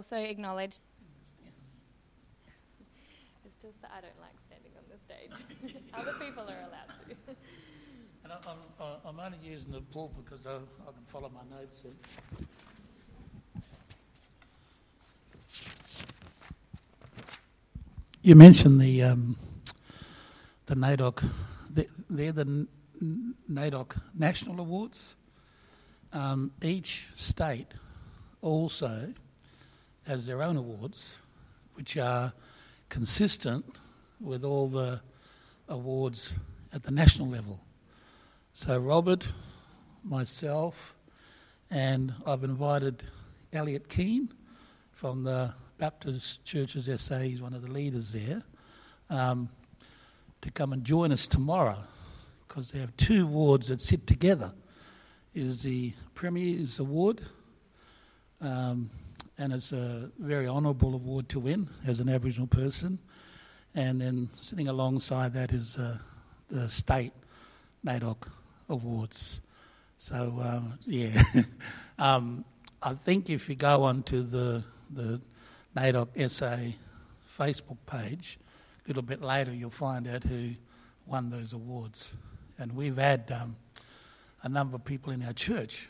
we also acknowledge. It's just that I don't like standing on the stage. Other people are allowed to. And I- I'm, I'm only using the pulpit because I, I can follow my notes in. You mentioned the um, the NAIDOC. They're the N- N- NAIDOC National Awards. Um, each state also has their own awards, which are consistent with all the awards at the national level. So, Robert, myself, and I've invited Elliot Keane from the Baptist Churches SA, he's one of the leaders there, um, to come and join us tomorrow because they have two awards that sit together. Is the Premier's Award, um, and it's a very honourable award to win as an Aboriginal person. And then sitting alongside that is uh, the state NAIDOC awards. So um, yeah, um, I think if you go onto the the NAIDOC SA Facebook page, a little bit later you'll find out who won those awards. And we've had um, a number of people in our church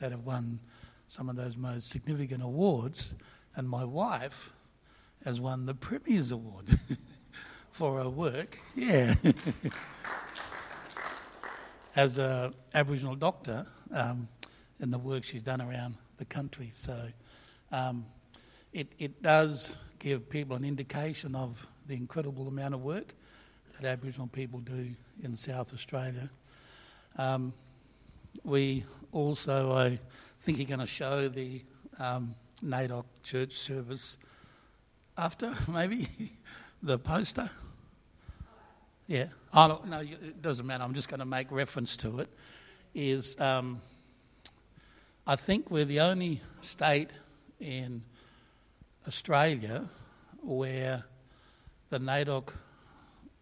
that have won some of those most significant awards, and my wife has won the Premier's Award for her work. Yeah. As an Aboriginal doctor, um, in the work she's done around the country. So um, it, it does give people an indication of the incredible amount of work that Aboriginal people do in South Australia. Um, we also, I think, you're going to show the um, NAIDOC church service after, maybe, the poster. Yeah. Oh, no, it doesn't matter. I'm just going to make reference to it. Is um, I think we're the only state in Australia where the NAIDOC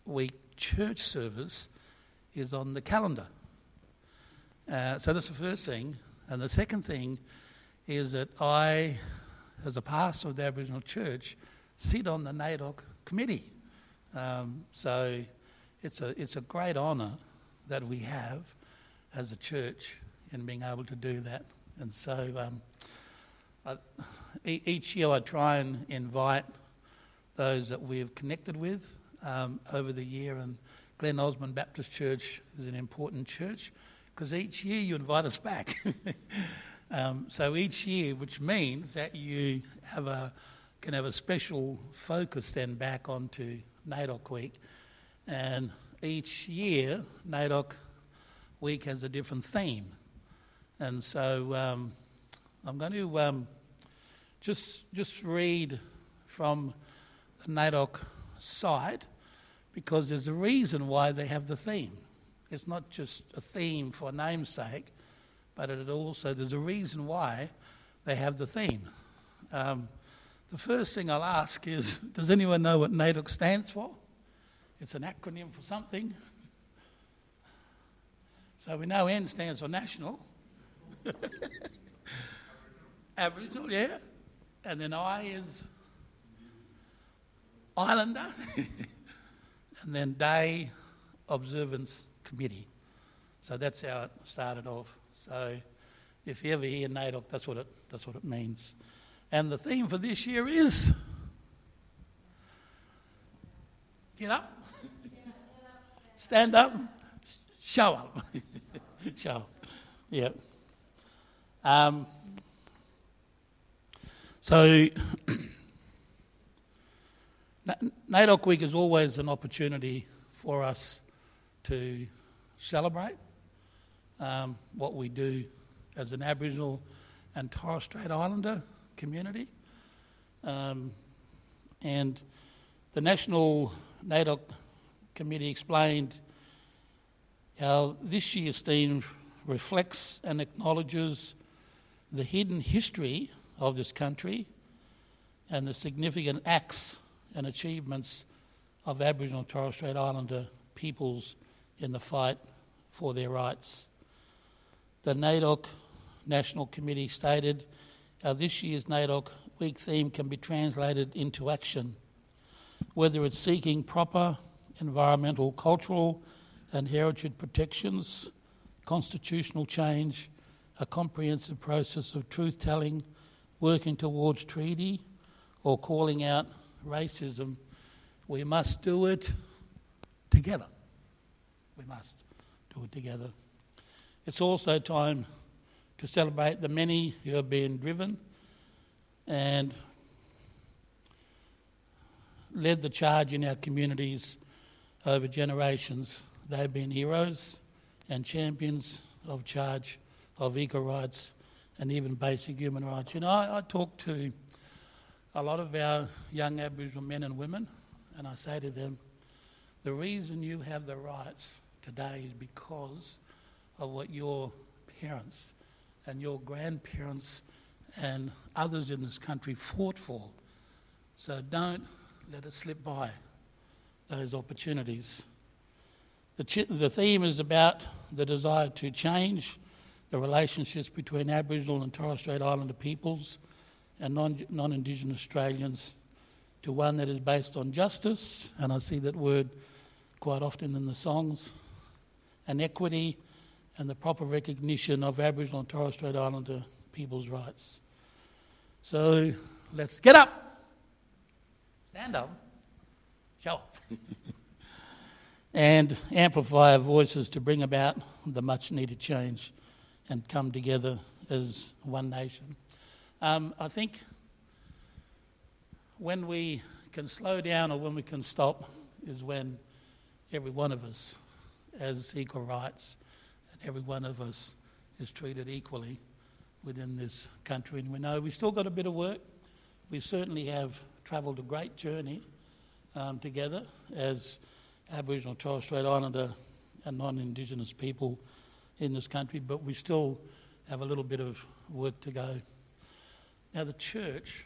week church service is on the calendar. Uh, so that's the first thing. And the second thing is that I, as a pastor of the Aboriginal Church, sit on the NAIDOC committee. Um, so it's a, it's a great honour that we have as a church in being able to do that. And so um, I, each year I try and invite those that we've connected with um, over the year. And Glen Osmond Baptist Church is an important church because each year you invite us back. um, so each year, which means that you have a, can have a special focus then back onto NAIDOC Week. And each year, NAIDOC Week has a different theme. And so um, I'm going to um, just, just read from the NAIDOC site because there's a reason why they have the theme. It's not just a theme for namesake, but it also there's a reason why they have the theme. Um, the first thing I'll ask is, does anyone know what NAIDOC stands for? It's an acronym for something. So we know N stands for national. Aboriginal, yeah. And then I is Islander. and then Day Observance Committee. So that's how it started off. So if you ever hear NAIDOC, that's what it, that's what it means. And the theme for this year is get up, stand up, show up. show up. Yeah. Um, so Na- NAIDOC Week is always an opportunity for us to celebrate um, what we do as an Aboriginal and Torres Strait Islander community. Um, and the National NAIDOC Committee explained how this year's theme reflects and acknowledges the hidden history of this country and the significant acts and achievements of Aboriginal and Torres Strait Islander peoples in the fight for their rights. The NAIDOC National Committee stated how this year's NAIDOC week theme can be translated into action, whether it's seeking proper environmental, cultural, and heritage protections, constitutional change, a comprehensive process of truth telling, working towards treaty, or calling out racism, we must do it together. We must do it together. It's also time to celebrate the many who have been driven and led the charge in our communities over generations. They've been heroes and champions of charge of equal rights and even basic human rights. You know, I, I talk to a lot of our young Aboriginal men and women, and I say to them, the reason you have the rights today is because of what your parents and your grandparents and others in this country fought for. So don't let it slip by those opportunities. The, ch- the theme is about the desire to change the relationships between Aboriginal and Torres Strait Islander peoples and non Indigenous Australians to one that is based on justice, and I see that word quite often in the songs, and equity, and the proper recognition of Aboriginal and Torres Strait Islander people's rights. So let's get up, stand up, show up, and amplify our voices to bring about the much needed change and come together as one nation. Um, I think when we can slow down or when we can stop is when every one of us has equal rights and every one of us is treated equally within this country. And we know we've still got a bit of work. We certainly have travelled a great journey um, together as Aboriginal Torres Strait Islander and non Indigenous people in this country, but we still have a little bit of work to go. Now, the church,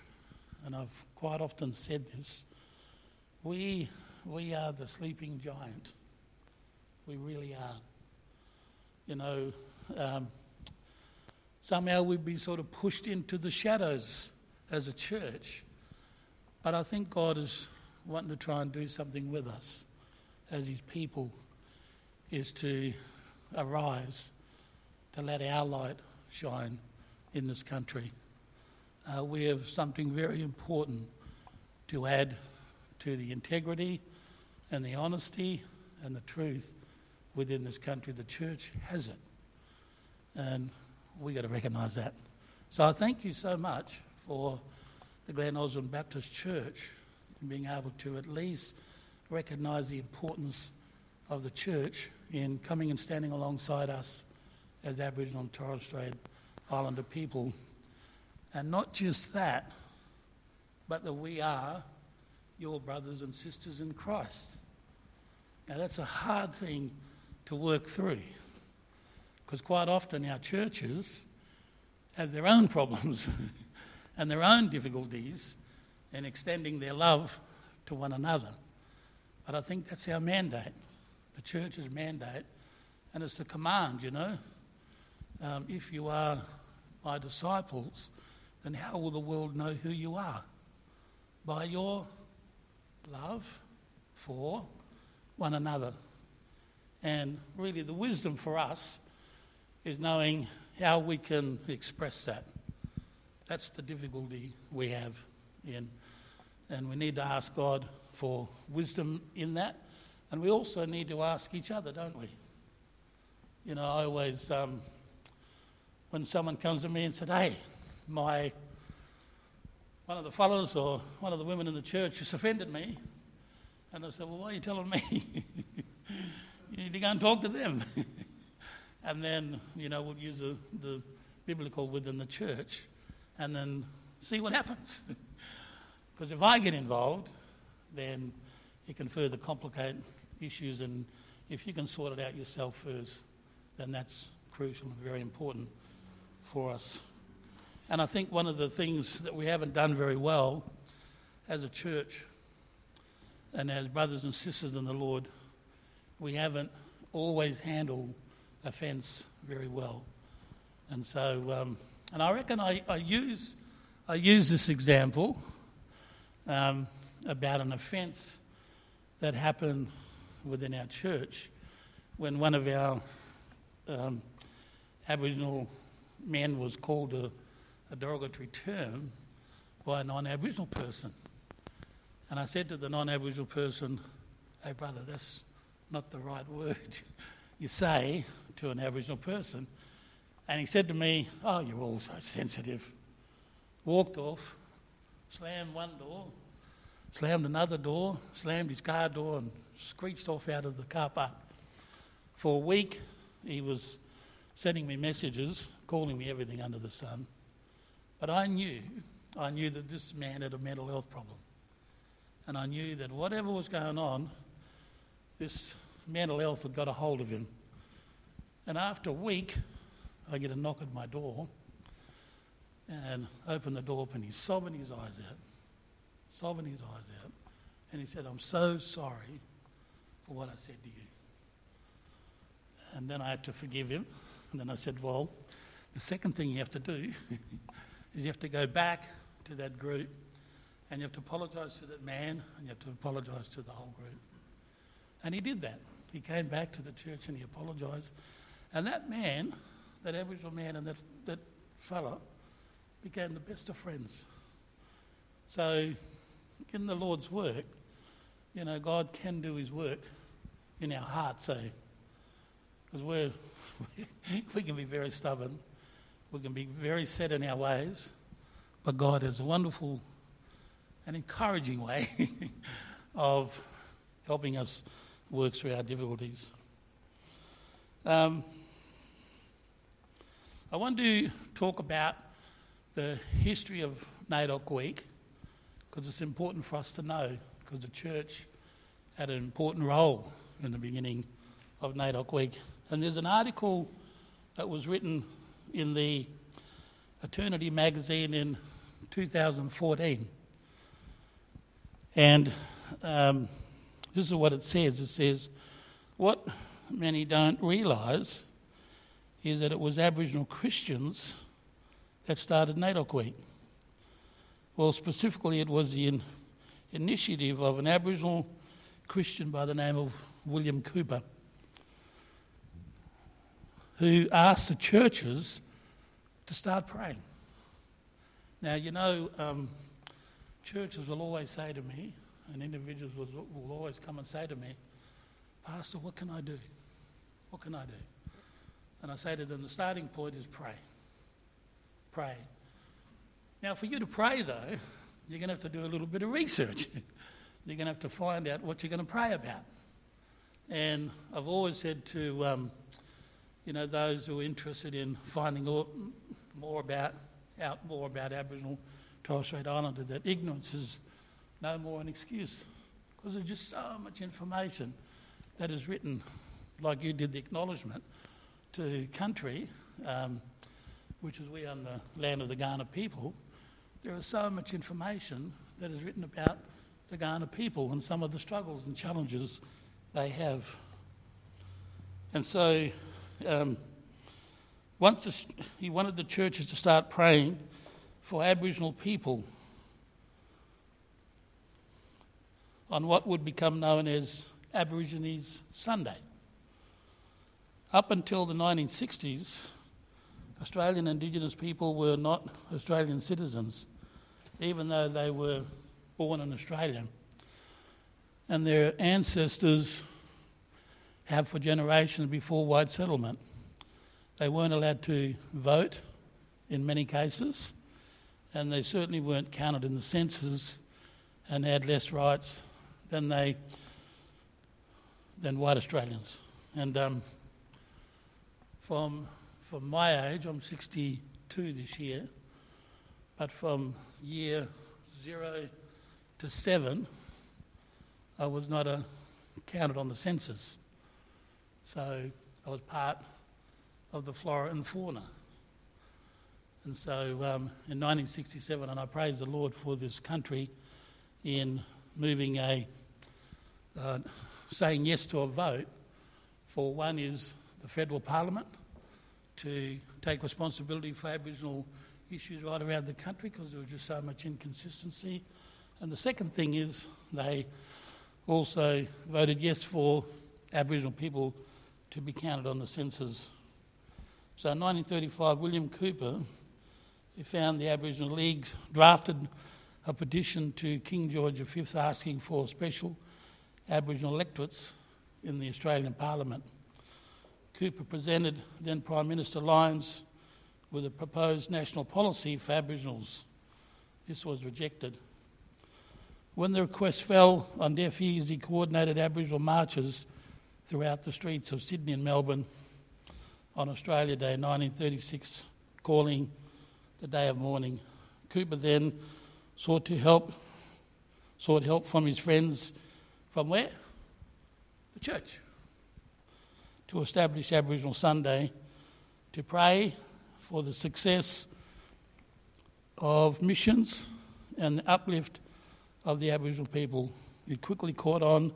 and I've quite often said this, we, we are the sleeping giant. We really are. You know, um, somehow we've been sort of pushed into the shadows as a church. But I think God is wanting to try and do something with us as His people, is to arise to let our light shine in this country. Uh, we have something very important to add to the integrity and the honesty and the truth within this country. The church has it. And we've got to recognise that. So I thank you so much for the Glen Osmond Baptist Church being able to at least recognise the importance of the church in coming and standing alongside us as Aboriginal and Torres Strait Islander people. And not just that, but that we are your brothers and sisters in Christ. Now, that's a hard thing to work through because quite often our churches have their own problems and their own difficulties in extending their love to one another. But I think that's our mandate the church's mandate, and it's a command, you know. Um, if you are my disciples, then how will the world know who you are? By your love for one another. And really, the wisdom for us is knowing how we can express that. That's the difficulty we have in. And we need to ask God for wisdom in that and we also need to ask each other, don't we? You know, I always, um, when someone comes to me and said, hey, my, one of the fellows or one of the women in the church has offended me, and I said, well, why are you telling me? need to go and talk to them. and then, you know, we'll use the, the biblical within the church and then see what happens. Because if I get involved, then it can further complicate issues, and if you can sort it out yourself first, then that's crucial and very important for us. And I think one of the things that we haven't done very well as a church and as brothers and sisters in the Lord, we haven't always handled offence very well. And so, um, and I reckon I, I use I use this example um, about an offence that happened within our church when one of our um, Aboriginal men was called a, a derogatory term by a non Aboriginal person. And I said to the non Aboriginal person, Hey, brother, that's not the right word you say to an Aboriginal person. And he said to me, Oh, you're all so sensitive. Walked off, slammed one door, slammed another door, slammed his car door, and screeched off out of the car park. For a week, he was sending me messages, calling me everything under the sun. But I knew, I knew that this man had a mental health problem. And I knew that whatever was going on, this mental health had got a hold of him. And after a week, I get a knock at my door and open the door and he's sobbing his eyes out, sobbing his eyes out. And he said, I'm so sorry for what I said to you. And then I had to forgive him. And then I said, Well, the second thing you have to do is you have to go back to that group and you have to apologise to that man and you have to apologise to the whole group. And he did that. He came back to the church and he apologised. And that man, that Aboriginal man and that, that fella, became the best of friends. So, in the Lord's work, you know, God can do his work in our hearts, eh? so because we're we can be very stubborn, we can be very set in our ways, but God has a wonderful and encouraging way of helping us work through our difficulties. Um, I want to talk about the history of NAIDOC Week because it's important for us to know because the church had an important role in the beginning of NAIDOC Week. And there's an article that was written in the Eternity magazine in 2014. And um, this is what it says it says, What many don't realise is that it was Aboriginal Christians that started NAIDOC Week. Well, specifically, it was the in- initiative of an Aboriginal Christian by the name of William Cooper who asked the churches to start praying. Now, you know, um, churches will always say to me, and individuals will, always come and say to me, Pastor, what can I do? What can I do? And I say to them, the starting point is pray. Pray. Now, for you to pray, though, you're going to have to do a little bit of research. you're going to have to find out what you're going to pray about. And I've always said to um, you know, those who are interested in finding more about, out more about Aboriginal Torres Strait Islander, that ignorance is no more an excuse because there's just so much information that is written, like you did the acknowledgement to country, um, which is we are on the land of the Kaurna people. There is so much information that is written about the Kaurna people and some of the struggles and challenges they have. And so um, once the, he wanted the churches to start praying for Aboriginal people on what would become known as Aborigines Sunday. Up until the 1960s, Australian Indigenous people were not Australian citizens, even though they were born in Australia. And their ancestors have for generations before white settlement. They weren't allowed to vote in many cases, and they certainly weren't counted in the census and had less rights than they than white Australians. And um, from from my age, I'm 62 this year, but from year zero to seven, I was not a, counted on the census. So I was part of the flora and fauna. And so um, in 1967, and I praise the Lord for this country in moving a, uh, saying yes to a vote for one is the federal parliament to take responsibility for Aboriginal issues right around the country because there was just so much inconsistency. And the second thing is they also voted yes for Aboriginal people to be counted on the census. So in 1935, William Cooper, who found the Aboriginal League, drafted a petition to King George V asking for special Aboriginal electorates in the Australian Parliament. Cooper presented then Prime Minister Lyons with a proposed national policy for Aboriginals. This was rejected. When the request fell on deaf ears, he coordinated Aboriginal marches throughout the streets of Sydney and Melbourne on Australia Day 1936, calling the day of mourning. Cooper then sought to help, sought help from his friends from where? The church. To establish Aboriginal Sunday, to pray for the success of missions and the uplift of the Aboriginal people. It quickly caught on.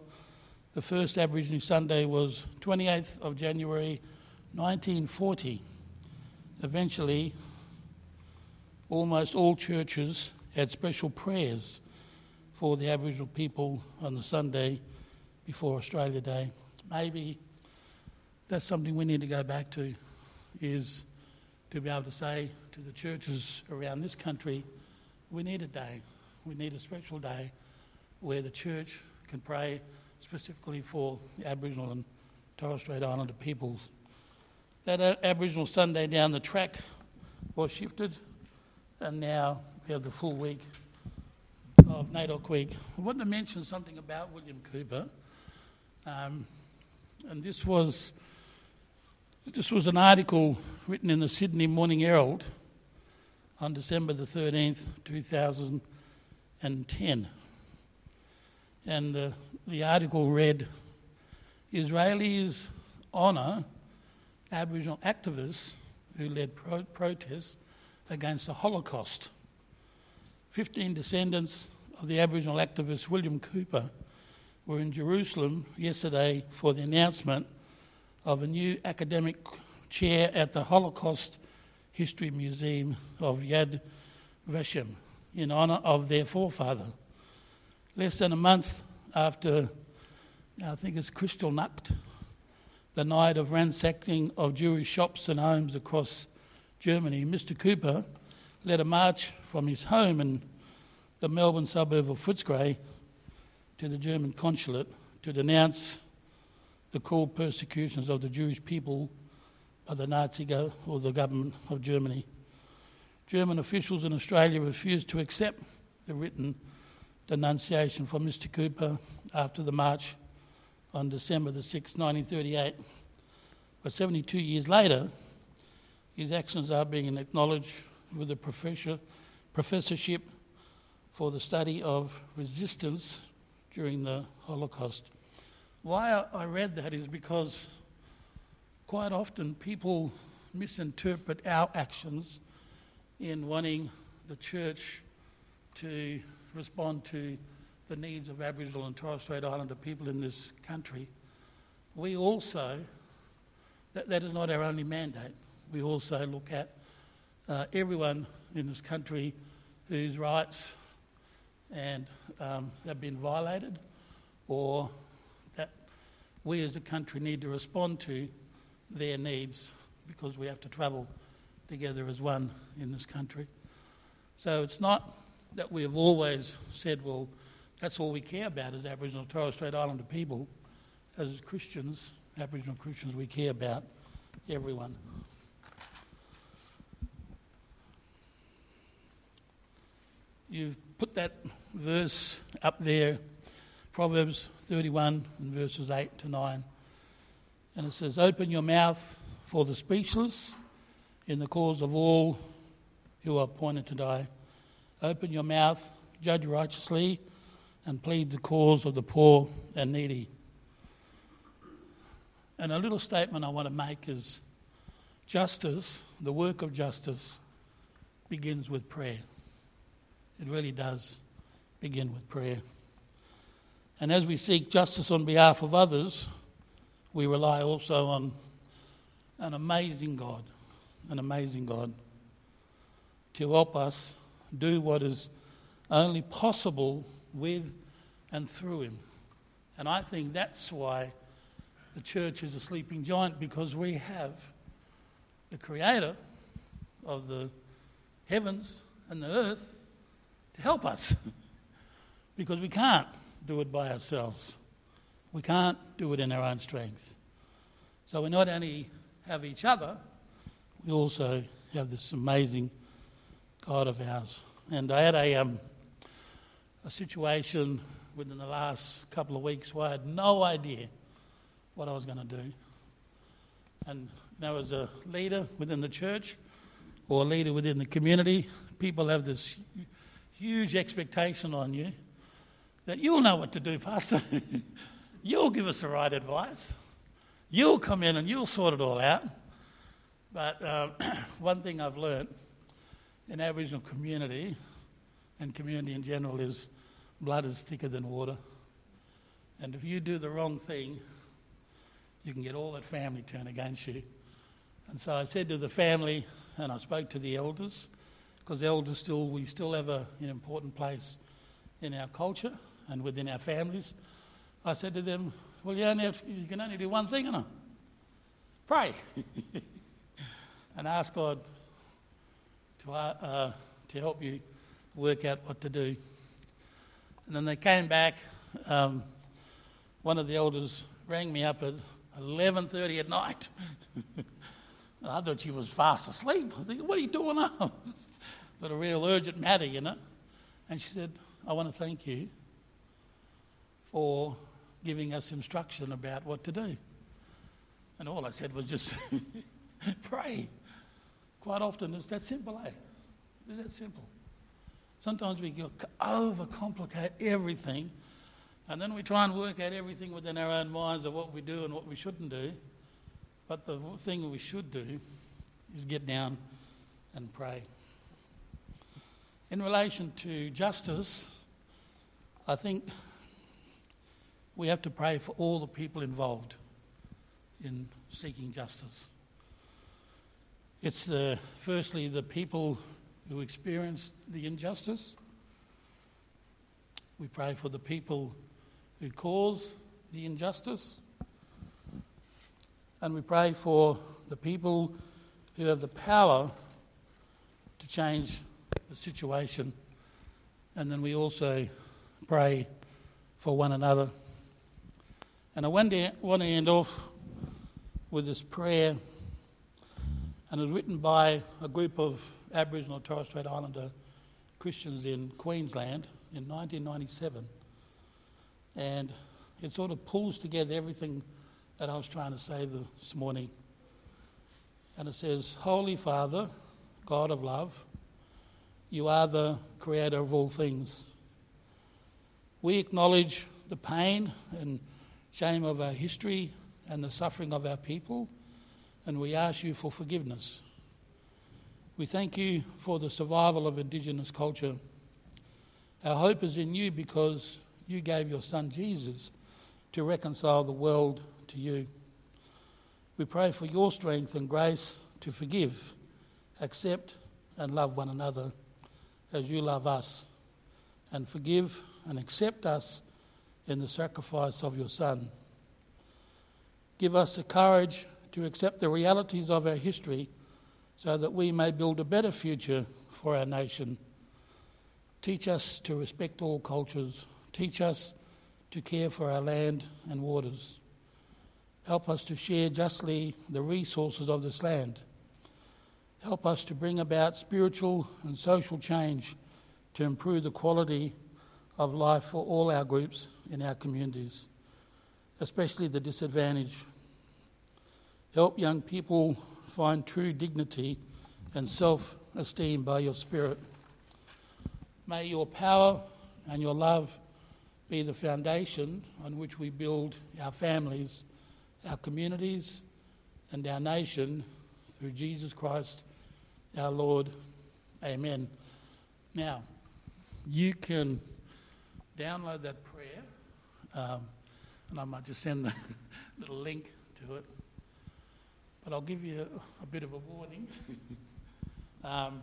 The first Aboriginal Sunday was 28th of January 1940. Eventually, almost all churches had special prayers for the Aboriginal people on the Sunday before Australia Day. Maybe that's something we need to go back to, is to be able to say to the churches around this country, we need a day, we need a special day where the church can pray specifically for the Aboriginal and Torres Strait Islander peoples. That Aboriginal Sunday down the track was shifted, and now we have the full week of NAIDOC Week. I wanted to mention something about William Cooper, um, and this was this was an article written in the Sydney Morning Herald on December the 13th, 2010. And the, the article read Israelis honour Aboriginal activists who led pro- protests against the Holocaust. 15 descendants of the Aboriginal activist William Cooper were in Jerusalem yesterday for the announcement of a new academic chair at the Holocaust History Museum of Yad Vashem in honour of their forefather. Less than a month after, I think it's Kristallnacht, the night of ransacking of Jewish shops and homes across Germany, Mr. Cooper led a march from his home in the Melbourne suburb of Footscray to the German consulate to denounce the cruel persecutions of the Jewish people by the Nazi go- or the government of Germany. German officials in Australia refused to accept the written denunciation from Mr. Cooper after the march on December the 6th, 1938. But 72 years later, his actions are being acknowledged with a professor, professorship for the study of resistance during the Holocaust. Why I read that is because quite often people misinterpret our actions in wanting the church to respond to the needs of Aboriginal and Torres Strait Islander people in this country. We also, that, that is not our only mandate, we also look at uh, everyone in this country whose rights and um, have been violated or that we as a country need to respond to their needs because we have to travel together as one in this country. So it's not that we have always said, well, that's all we care about as Aboriginal Torres Strait Islander people. As Christians, Aboriginal Christians, we care about everyone. You've put that verse up there, Proverbs 31 and verses 8 to 9. And it says, Open your mouth for the speechless in the cause of all who are appointed to die. Open your mouth, judge righteously, and plead the cause of the poor and needy. And a little statement I want to make is justice, the work of justice, begins with prayer. It really does begin with prayer. And as we seek justice on behalf of others, we rely also on an amazing God, an amazing God. to help us do what is only possible with and through Him. And I think that's why the church is a sleeping giant because we have the Creator of the heavens and the earth to help us because we can't do it by ourselves. We can't do it in our own strength. So we not only have each other, we also have this amazing God of ours. And I had a, um, a situation within the last couple of weeks where I had no idea what I was going to do. And there was a leader within the church or a leader within the community. People have this huge expectation on you that you'll know what to do, Pastor. you'll give us the right advice. You'll come in and you'll sort it all out. But uh, one thing I've learned in Aboriginal community and community in general is blood is thicker than water. And if you do the wrong thing, you can get all that family turned against you. And so I said to the family, and I spoke to the elders, because elders still, we still have a, an important place in our culture and within our families. I said to them, well, you, only have, you can only do one thing, know. Pray. and ask God to, uh, uh, to help you work out what to do. And then they came back. Um, one of the elders rang me up at 11.30 at night. I thought she was fast asleep. I think, what are you doing now? But a real urgent matter, you know. And she said, I want to thank you for giving us instruction about what to do. And all I said was just pray. Quite often it's that simple, eh? It's that simple. Sometimes we overcomplicate everything, and then we try and work out everything within our own minds of what we do and what we shouldn't do. But the thing we should do is get down and pray. In relation to justice, I think we have to pray for all the people involved in seeking justice. It's firstly the people who experienced the injustice. We pray for the people who cause the injustice. And we pray for the people who have the power to change the situation. And then we also pray for one another. And I want to, want to end off with this prayer, and it was written by a group of Aboriginal Torres Strait Islander Christians in Queensland in 1997. And it sort of pulls together everything that I was trying to say this morning. And it says, Holy Father, God of love, you are the creator of all things. We acknowledge the pain and shame of our history and the suffering of our people, and we ask you for forgiveness. We thank you for the survival of Indigenous culture. Our hope is in you because you gave your Son Jesus to reconcile the world to you. We pray for your strength and grace to forgive, accept, and love one another as you love us, and forgive and accept us in the sacrifice of your Son. Give us the courage to accept the realities of our history so that we may build a better future for our nation. Teach us to respect all cultures. Teach us to care for our land and waters. Help us to share justly the resources of this land. Help us to bring about spiritual and social change to improve the quality of life for all our groups in our communities, especially the disadvantaged. Help young people find true dignity and self esteem by your Spirit. May your power and your love be the foundation on which we build our families, our communities, and our nation through Jesus Christ our Lord. Amen. Now, you can download that prayer, um, and I might just send the little link to it. But I'll give you a, a bit of a warning. um,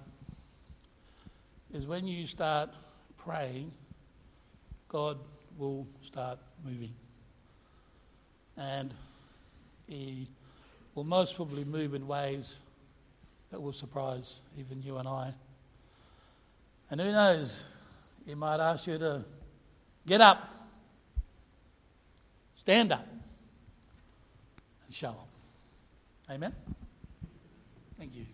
is when you start praying, God will start moving. And He will most probably move in ways that will surprise even you and I. And who knows, He might ask you to get up, stand up, and show up. Amen? Thank you.